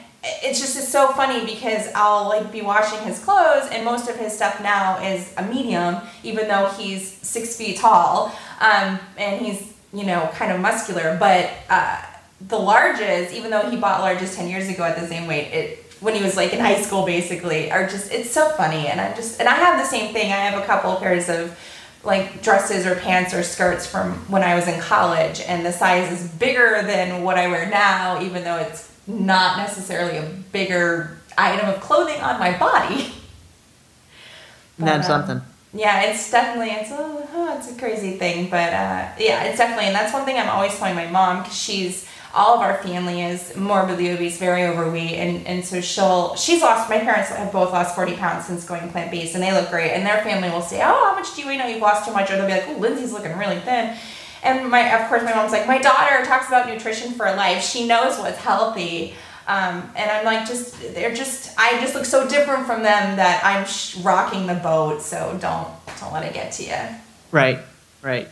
it's just so funny because I'll like be washing his clothes and most of his stuff now is a medium, even though he's six feet tall, um, and he's you know kind of muscular. But uh, the larges, even though he bought larges ten years ago at the same weight, it when he was like in high school basically are just it's so funny and I'm just and I have the same thing. I have a couple pairs of like dresses or pants or skirts from when I was in college, and the size is bigger than what I wear now, even though it's not necessarily a bigger item of clothing on my body. Isn't um, something? Yeah, it's definitely it's a oh, it's a crazy thing, but uh, yeah, it's definitely, and that's one thing I'm always telling my mom because she's all of our family is morbidly obese, very overweight, and and so she'll she's lost. My parents have both lost forty pounds since going plant based, and they look great. And their family will say, "Oh, how much do you weigh now? You've lost too much," or they'll be like, "Oh, Lindsay's looking really thin." And my of course my mom's like, "My daughter talks about nutrition for life. She knows what's healthy." Um, and I'm like, just they're just I just look so different from them that I'm sh- rocking the boat. So don't don't let it get to you. Right, right.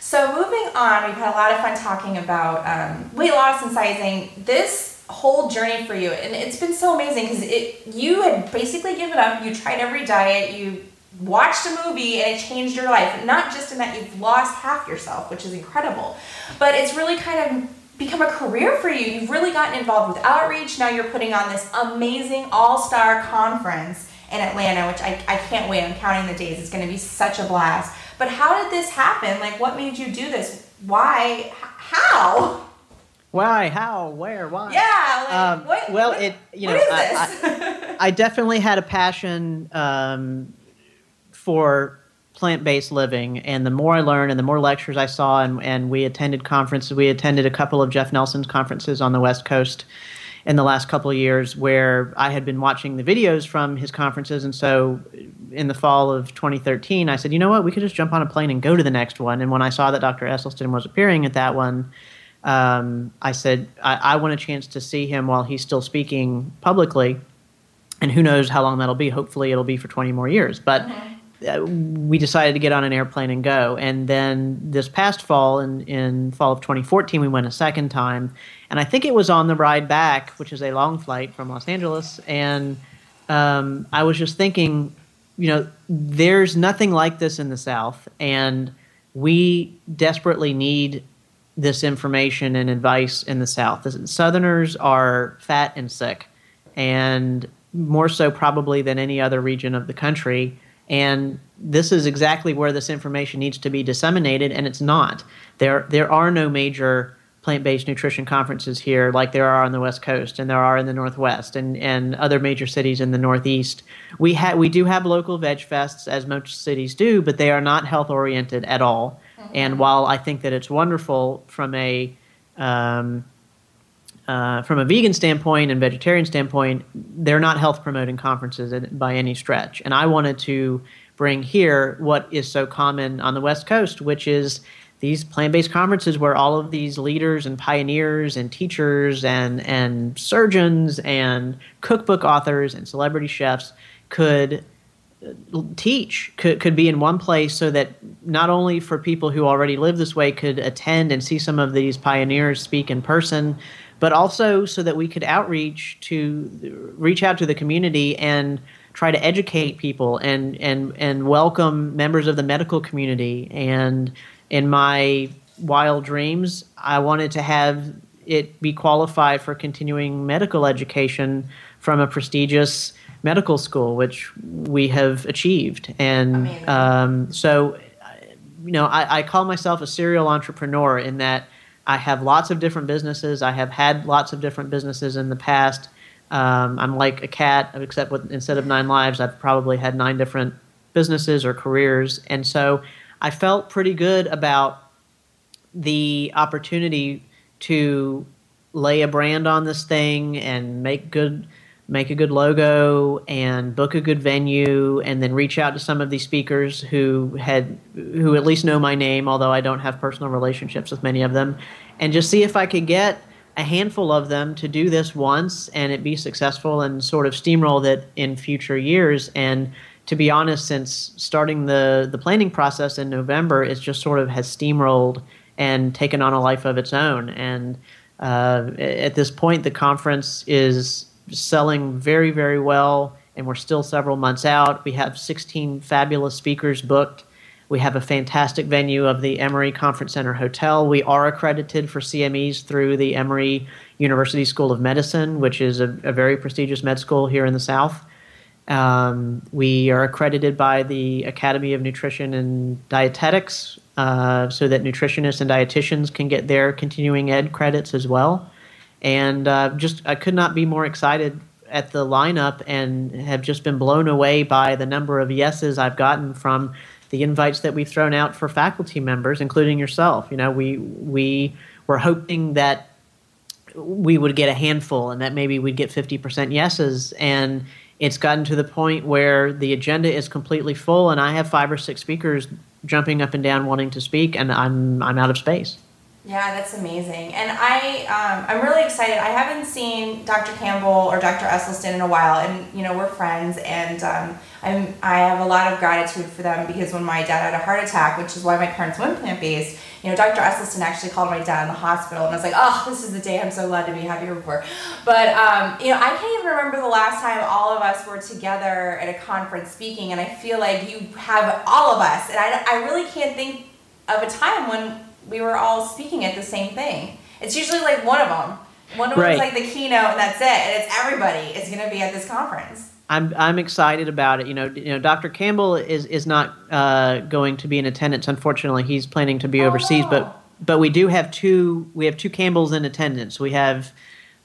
So moving on, we've had a lot of fun talking about um, weight loss and sizing. This whole journey for you, and it's been so amazing because it you had basically given up. You tried every diet. You watched a movie and it changed your life. Not just in that you've lost half yourself, which is incredible, but it's really kind of become a career for you. You've really gotten involved with outreach. Now you're putting on this amazing all-star conference in Atlanta, which I, I can't wait. I'm counting the days. It's going to be such a blast. But how did this happen? Like, what made you do this? Why? How? Why? How? Where? Why? Yeah. Like, Um, what, well, what- it you know is I- this? I definitely had a passion um, for plant-based living, and the more I learned, and the more lectures I saw, and, and we attended conferences. We attended a couple of Jeff Nelson's conferences on the West Coast in the last couple of years, where I had been watching the videos from his conferences, and so in the fall of 2013, I said, you know what, we could just jump on a plane and go to the next one. And when I saw that Dr. Esselstyn was appearing at that one, um, I said, I, I want a chance to see him while he's still speaking publicly and who knows how long that'll be. Hopefully, it'll be for 20 more years. But uh, we decided to get on an airplane and go. And then this past fall, in, in fall of 2014, we went a second time. And I think it was on the ride back, which is a long flight from Los Angeles. And um, I was just thinking, you know, there's nothing like this in the South. And we desperately need this information and advice in the South. The Southerners are fat and sick, and more so probably than any other region of the country. And this is exactly where this information needs to be disseminated, and it's not. There, there are no major plant-based nutrition conferences here like there are on the West Coast and there are in the Northwest and, and other major cities in the Northeast. We ha- we do have local veg fests as most cities do, but they are not health oriented at all. And while I think that it's wonderful from a um, uh, from a vegan standpoint and vegetarian standpoint, they're not health promoting conferences by any stretch. And I wanted to bring here what is so common on the West Coast, which is these plant-based conferences where all of these leaders and pioneers and teachers and and surgeons and cookbook authors and celebrity chefs could teach could, could be in one place so that not only for people who already live this way could attend and see some of these pioneers speak in person but also so that we could outreach to reach out to the community and try to educate people and and and welcome members of the medical community and in my wild dreams, I wanted to have it be qualified for continuing medical education from a prestigious medical school, which we have achieved. And um, so, you know, I, I, call myself a serial entrepreneur in that I have lots of different businesses. I have had lots of different businesses in the past. Um, I'm like a cat, except with instead of nine lives, I've probably had nine different businesses or careers. And so I felt pretty good about the opportunity to lay a brand on this thing and make good make a good logo and book a good venue and then reach out to some of these speakers who had who at least know my name although I don't have personal relationships with many of them and just see if I could get a handful of them to do this once and it be successful and sort of steamroll it in future years and to be honest, since starting the the planning process in November, it just sort of has steamrolled and taken on a life of its own. And uh, at this point, the conference is selling very, very well, and we're still several months out. We have 16 fabulous speakers booked. We have a fantastic venue of the Emory Conference Center Hotel. We are accredited for CMEs through the Emory University School of Medicine, which is a, a very prestigious med school here in the South. Um, we are accredited by the Academy of Nutrition and Dietetics uh, so that nutritionists and dietitians can get their continuing ed credits as well. And uh, just, I could not be more excited at the lineup and have just been blown away by the number of yeses I've gotten from the invites that we've thrown out for faculty members, including yourself. You know, we we were hoping that we would get a handful and that maybe we'd get 50% yeses and it's gotten to the point where the agenda is completely full, and I have five or six speakers jumping up and down wanting to speak, and I'm I'm out of space. Yeah, that's amazing, and I um, I'm really excited. I haven't seen Dr. Campbell or Dr. Esselstyn in a while, and you know we're friends, and um, I'm I have a lot of gratitude for them because when my dad had a heart attack, which is why my parents went plant based you know, Dr. Esselstyn actually called my dad in the hospital, and I was like, oh, this is the day I'm so glad to be happy for. But, um, you know, I can't even remember the last time all of us were together at a conference speaking, and I feel like you have all of us, and I, I really can't think of a time when we were all speaking at the same thing. It's usually like one of them. One of right. them's like the keynote, and that's it. And it's everybody is going to be at this conference. I'm I'm excited about it. You know, you know, Dr. Campbell is is not uh, going to be in attendance. Unfortunately, he's planning to be oh, overseas. No. But but we do have two. We have two Campbells in attendance. We have.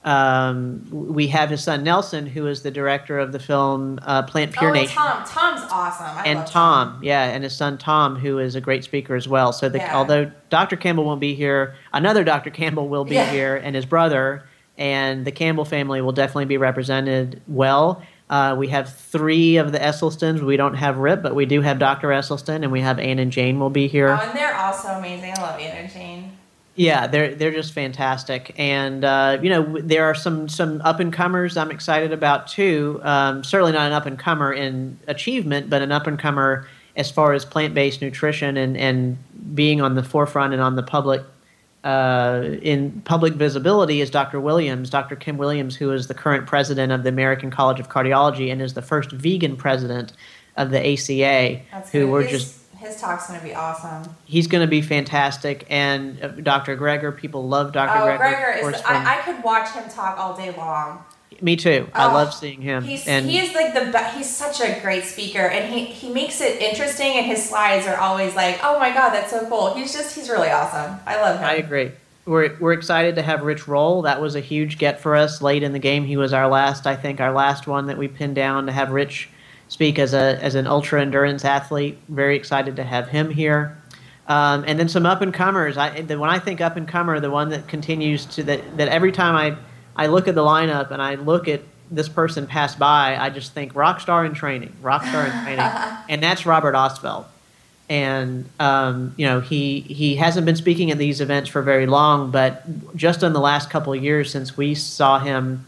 Um, we have his son Nelson, who is the director of the film uh, Plant Pure oh, Nation. Tom, Tom's awesome. I and Tom, Tom, yeah, and his son Tom, who is a great speaker as well. So, the, yeah. although Dr. Campbell won't be here, another Dr. Campbell will be yeah. here, and his brother, and the Campbell family will definitely be represented well. Uh, we have three of the Esselstyns. We don't have Rip, but we do have Dr. Esselstyn, and we have Anne and Jane will be here. Oh, and they're also amazing. I love Anne and Jane. Yeah, they're they're just fantastic, and uh, you know there are some some up and comers I'm excited about too. Um, certainly not an up and comer in achievement, but an up and comer as far as plant based nutrition and and being on the forefront and on the public uh, in public visibility is Dr. Williams, Dr. Kim Williams, who is the current president of the American College of Cardiology and is the first vegan president of the ACA. That's who we're just his talk's going to be awesome. He's going to be fantastic, and uh, Dr. Greger, people love Dr. Oh, Greger. Greger is. I, I could watch him talk all day long. Me too. Oh, I love seeing him. He's and he is like the be- he's such a great speaker, and he he makes it interesting. And his slides are always like, oh my god, that's so cool. He's just he's really awesome. I love him. I agree. We're we're excited to have Rich Roll. That was a huge get for us late in the game. He was our last, I think, our last one that we pinned down to have Rich speak as a as an ultra endurance athlete. Very excited to have him here. Um, and then some up and comers. I the, when I think up and comer, the one that continues to that that every time I I look at the lineup and I look at this person pass by, I just think rock star in training, rock star in training, and that's Robert Ostfeld. And um, you know he he hasn't been speaking at these events for very long, but just in the last couple of years since we saw him,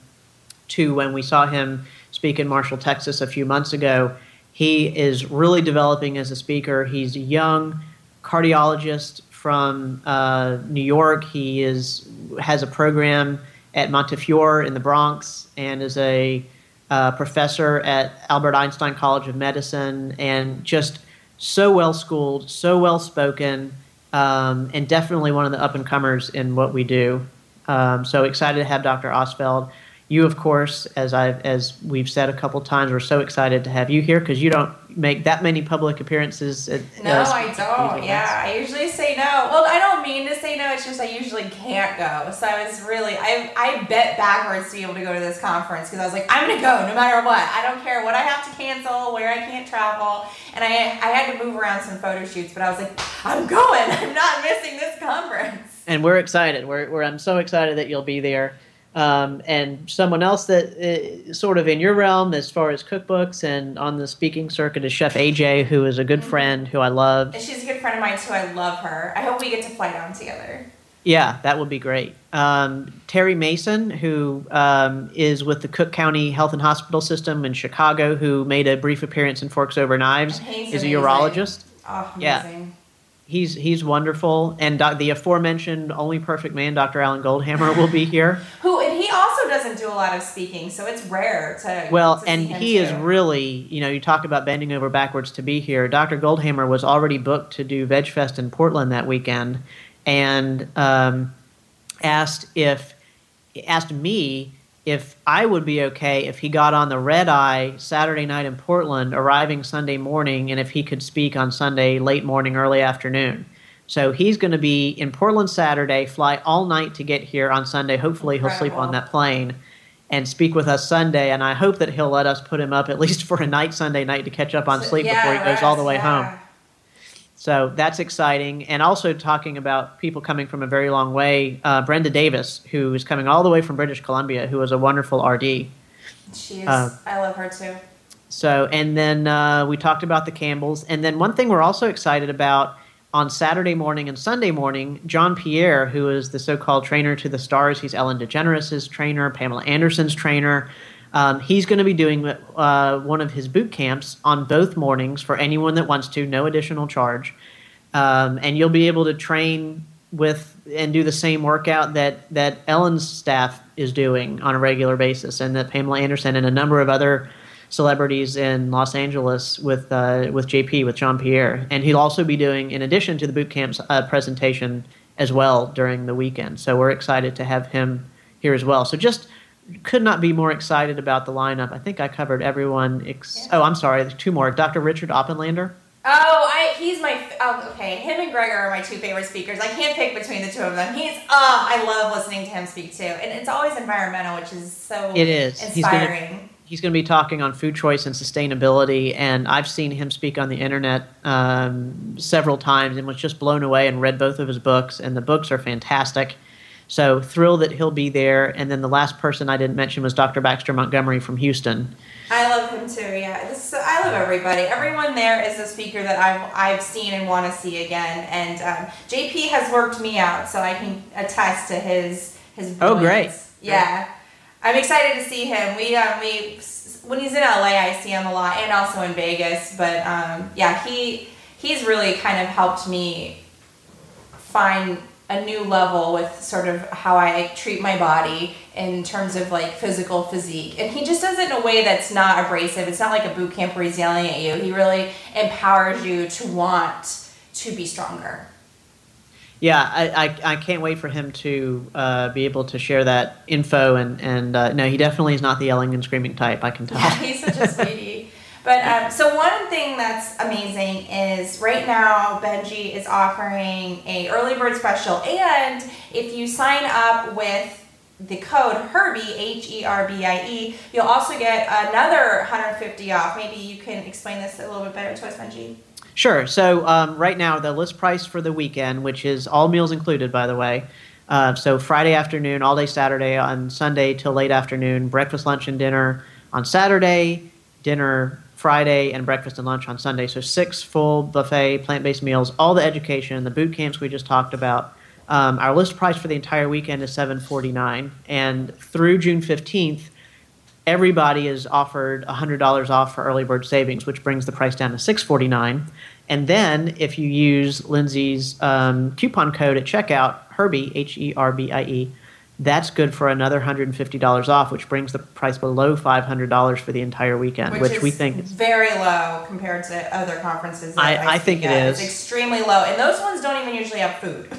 to when we saw him speak in Marshall, Texas, a few months ago, he is really developing as a speaker. He's a young cardiologist from uh, New York. He is has a program at Montefiore in the Bronx and is a uh, professor at Albert Einstein College of Medicine and just so well schooled, so well spoken, um, and definitely one of the up and comers in what we do. Um, so excited to have Dr. Ostfeld. You, of course, as I've as we've said a couple times, we're so excited to have you here because you don't make that many public appearances. At, no, uh, I don't. Yeah, I usually say no. Well, I don't mean to say no. It's just I usually can't go. So I was really I I bet backwards to be able to go to this conference because I was like I'm gonna go no matter what. I don't care what I have to cancel, where I can't travel, and I I had to move around some photo shoots, but I was like I'm going. I'm not missing this conference. And we're excited. We're, we're I'm so excited that you'll be there. Um, and someone else that is sort of in your realm as far as cookbooks and on the speaking circuit is Chef AJ, who is a good mm-hmm. friend who I love. And she's a good friend of mine too. I love her. I hope we get to fly down together. Yeah, that would be great. Um, Terry Mason, who um, is with the Cook County Health and Hospital System in Chicago, who made a brief appearance in Forks Over Knives, is amazing. a urologist. Oh. Yeah he's he's wonderful, and the aforementioned only perfect man, Dr. Alan Goldhamer, will be here. Who and he also doesn't do a lot of speaking, so it's rare to. Well, to and he too. is really, you know, you talk about bending over backwards to be here. Dr. Goldhamer was already booked to do VegFest in Portland that weekend, and um, asked if asked me if I would be okay if he got on the red eye Saturday night in Portland, arriving Sunday morning, and if he could speak on Sunday late morning, early afternoon. So he's going to be in Portland Saturday, fly all night to get here on Sunday. Hopefully, he'll sleep on that plane and speak with us Sunday. And I hope that he'll let us put him up at least for a night Sunday night to catch up on sleep yeah, before he goes all the way yeah. home. So that's exciting. And also talking about people coming from a very long way, uh, Brenda Davis, who is coming all the way from British Columbia, who is a wonderful RD. She is. Uh, I love her too. So, and then uh, we talked about the Campbells. And then one thing we're also excited about on Saturday morning and Sunday morning, John Pierre, who is the so called trainer to the stars, he's Ellen DeGeneres' trainer, Pamela Anderson's trainer. Um, he's going to be doing uh, one of his boot camps on both mornings for anyone that wants to, no additional charge. Um, and you'll be able to train with and do the same workout that that Ellen's staff is doing on a regular basis, and that Pamela Anderson and a number of other celebrities in Los Angeles with uh, with JP with Jean Pierre, and he'll also be doing in addition to the boot camps uh, presentation as well during the weekend. So we're excited to have him here as well. So just could not be more excited about the lineup. I think I covered everyone. Ex- yeah. Oh, I'm sorry. There's two more. Dr. Richard Oppenlander. Oh, I he's my oh, okay. Him and Greger are my two favorite speakers. I can't pick between the two of them. He's oh, I love listening to him speak too, and it's always environmental, which is so it is inspiring. He's going to be talking on food choice and sustainability, and I've seen him speak on the internet um, several times, and was just blown away and read both of his books, and the books are fantastic. So thrilled that he'll be there. And then the last person I didn't mention was Dr. Baxter Montgomery from Houston. I love him too. Yeah, this, I love everybody. Everyone there is a speaker that I've I've seen and want to see again. And um, JP has worked me out, so I can attest to his his. Brilliance. Oh, great! Yeah, great. I'm excited to see him. We um, we when he's in LA, I see him a lot, and also in Vegas. But um, yeah, he he's really kind of helped me find a new level with sort of how I treat my body in terms of like physical physique. And he just does it in a way that's not abrasive. It's not like a boot camp where he's yelling at you. He really empowers you to want to be stronger. Yeah, I, I, I can't wait for him to uh, be able to share that info. And, and uh, no, he definitely is not the yelling and screaming type, I can tell. Yeah, he's such a sweetie. But um, so one thing that's amazing is right now Benji is offering a early bird special, and if you sign up with the code Herbie H E R B I E, you'll also get another 150 off. Maybe you can explain this a little bit better to us, Benji. Sure. So um, right now the list price for the weekend, which is all meals included, by the way, Uh, so Friday afternoon, all day Saturday, on Sunday till late afternoon, breakfast, lunch, and dinner on Saturday, dinner Friday, and breakfast and lunch on Sunday. So six full buffet plant based meals, all the education, the boot camps we just talked about. Um, our list price for the entire weekend is seven forty nine, and through June fifteenth, everybody is offered hundred dollars off for early bird savings, which brings the price down to six forty nine. And then if you use Lindsay's um, coupon code at checkout, Herbie H E R B I E, that's good for another hundred and fifty dollars off, which brings the price below five hundred dollars for the entire weekend, Which, which, we think is very low compared to other conferences. that I- I think it at. is. It's extremely low, and those ones don't even usually have food.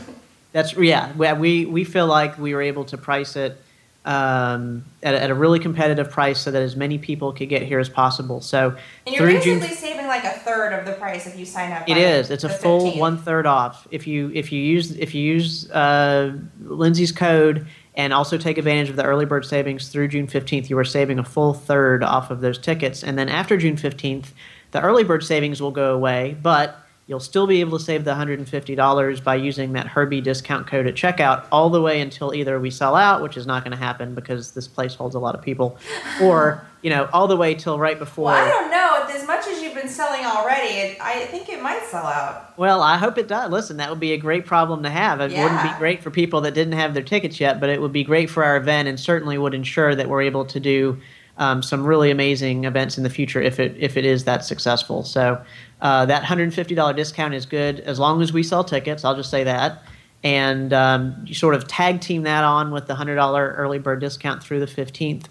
That's yeah. we- We feel like we were able to price it um, at, a, at a really competitive price, so that as many people could get here as possible. So And you're basically June, saving like a third of the price if you sign up. It is. It's a full 15th. one third off if you if you use if you use uh, Lindsay's code and also take advantage of the early bird savings through June fifteenth. You are saving a full third off of those tickets, and then after June fifteenth, the early bird savings will go away, but You'll still be able to save the $150 by using that Herbie discount code at checkout all the way until either we sell out, which is not going to happen because this place holds a lot of people, or you know, all the way till right before. Well, I don't know. As much as been selling already, it, I think it might sell out. Well, I hope it does. Listen, that would be a great problem to have. It wouldn't be great for people that didn't have their tickets yet, but it would be great for our event and certainly would ensure that we're able to do um, some really amazing events in the future if it if it is that successful. So uh, that $150 discount is good as long as we sell tickets. I'll just say that. And um, you sort of tag team that on with the $100 early bird discount through the 15th,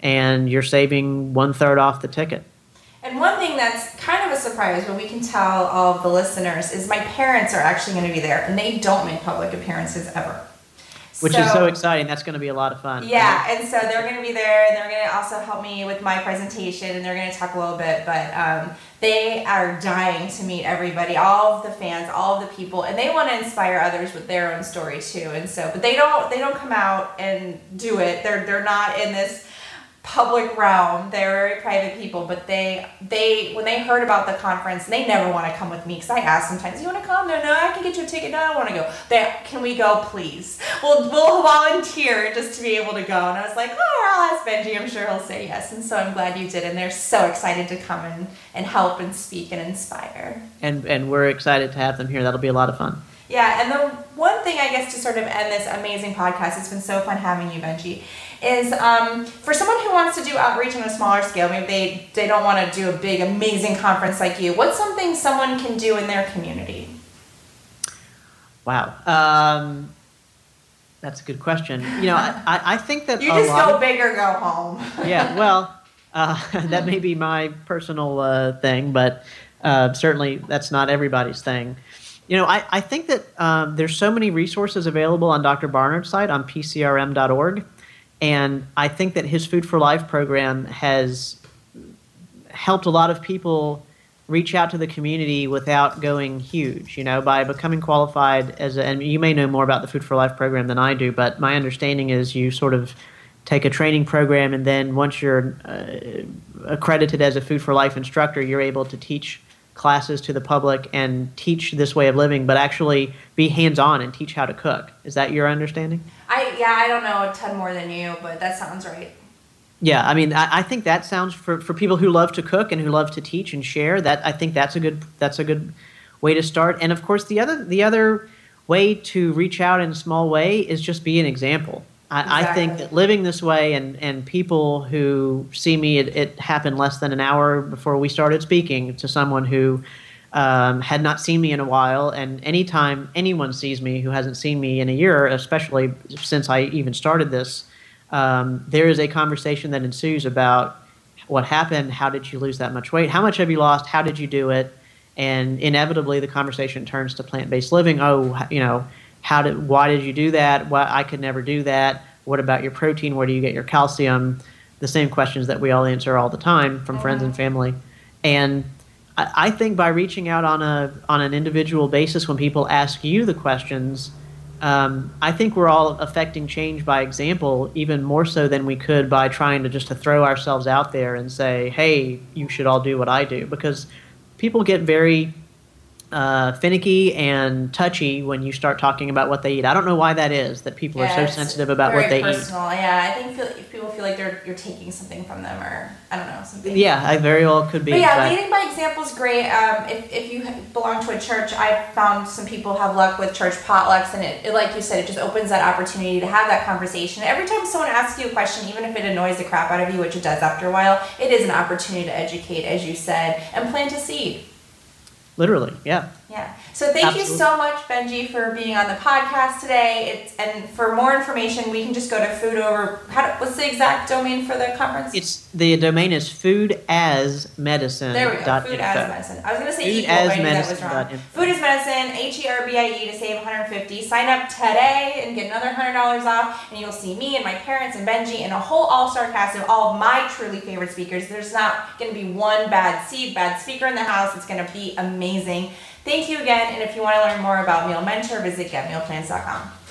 and you're saving one third off the ticket. And one thing that's kind of a surprise, but we can tell all of the listeners, is my parents are actually going to be there, and they don't make public appearances ever. Which is so exciting. That's going to be a lot of fun. Yeah, and so they're going to be there, and they're going to also help me with my presentation, and they're going to talk a little bit. But um, they are dying to meet everybody, all of the fans, all of the people, and they want to inspire others with their own story too. And so, but they don't, they don't come out and do it. They're they're not in this public realm. They're very private people, but they they when they heard about the conference, they never want to come with me because I ask sometimes, "You want to come?" No, no, I can get you a ticket. No, I want to go. They can we go, please? We'll we'll volunteer just to be able to go. And I was like, "Oh, I'll ask Benji. I'm sure he'll say yes." And so I'm glad you did. And they're so excited to come and and help and speak and inspire. and and we're excited to have them here. That'll be a lot of fun. Yeah, and the one thing I guess to sort of end this amazing podcast, it's been so fun having you, Benji, is um, for someone who wants to do outreach on a smaller scale, maybe they, they don't want to do a big, amazing conference like you, what's something someone can do in their community? Wow, um, that's a good question. You know, I, I think that You just go of- big or go home. yeah, well, uh, that may be my personal uh, thing, but uh, certainly that's not everybody's thing. You know, I, I think that um, there's so many resources available on Dr. Barnard's site on pcrm.org, and I think that his Food for Life program has helped a lot of people reach out to the community without going huge. You know, by becoming qualified as a, and you may know more about the Food for Life program than I do, but my understanding is you sort of take a training program, and then once you're uh, accredited as a Food for Life instructor, you're able to teach classes to the public and teach this way of living, but actually be hands on and teach how to cook. Is that your understanding? I yeah, I don't know a ton more than you, but that sounds right. Yeah, I mean, I, I think that sounds for, for people who love to cook and who love to teach and share. That I think that's a good that's a good way to start. And of course, the other the other way to reach out in a small way is just be an example. I, I think that living this way and and people who see me, it, it happened less than an hour before we started speaking to someone who. Um, had not seen me in a while, and anytime anyone sees me who hasn't seen me in a year, especially since I even started this, um, there is a conversation that ensues about what happened, how did you lose that much weight, how much have you lost, how did you do it, and inevitably the conversation turns to plant-based living. Oh, you know, how did, why did you do that? Why I could never do that. What about your protein? Where do you get your calcium? The same questions that we all answer all the time from friends and family, and I, I think by reaching out on a on an individual basis when people ask you the questions um, I think we're all affecting change by example, even more so than we could by trying to just to throw ourselves out there and say, "Hey, you should all do what I do," because people get very uh, finicky and touchy when you start talking about what they eat. I don't know why that is. That people Yeah, are so sensitive about what they eat. personal. Yeah, I think feel, people feel like they're you're taking something from them, or I don't know something. Yeah, I very well could be. But yeah, but- leading by example is great. Um, if, if you belong to a church, I've found some people have luck with church potlucks, and it, it, like you said, it just opens that opportunity to have that conversation. Every time someone asks you a question, even if it annoys the crap out of you, which it does after a while, it is an opportunity to educate, as you said, and plant a seed. Literally, yeah. Yeah. So thank you so much, Benji, for being on the podcast today. It's and for more information, we can just go to food over. How do, what's the exact domain for the conference? It's the domain is foodasmedicine. There we go. Food info. as medicine. I was gonna say Food equal, as but I that was medicine wrong. Food is medicine. H e r b i e to save 150. Sign up today and get another hundred dollars off, and you'll see me and my parents and Benji and a whole all-star cast of all of my truly favorite speakers. There's not gonna be one bad seed, bad speaker in the house. It's gonna be amazing. Thank you again, and if you want to learn more about Meal Mentor, visit getmealplans.com.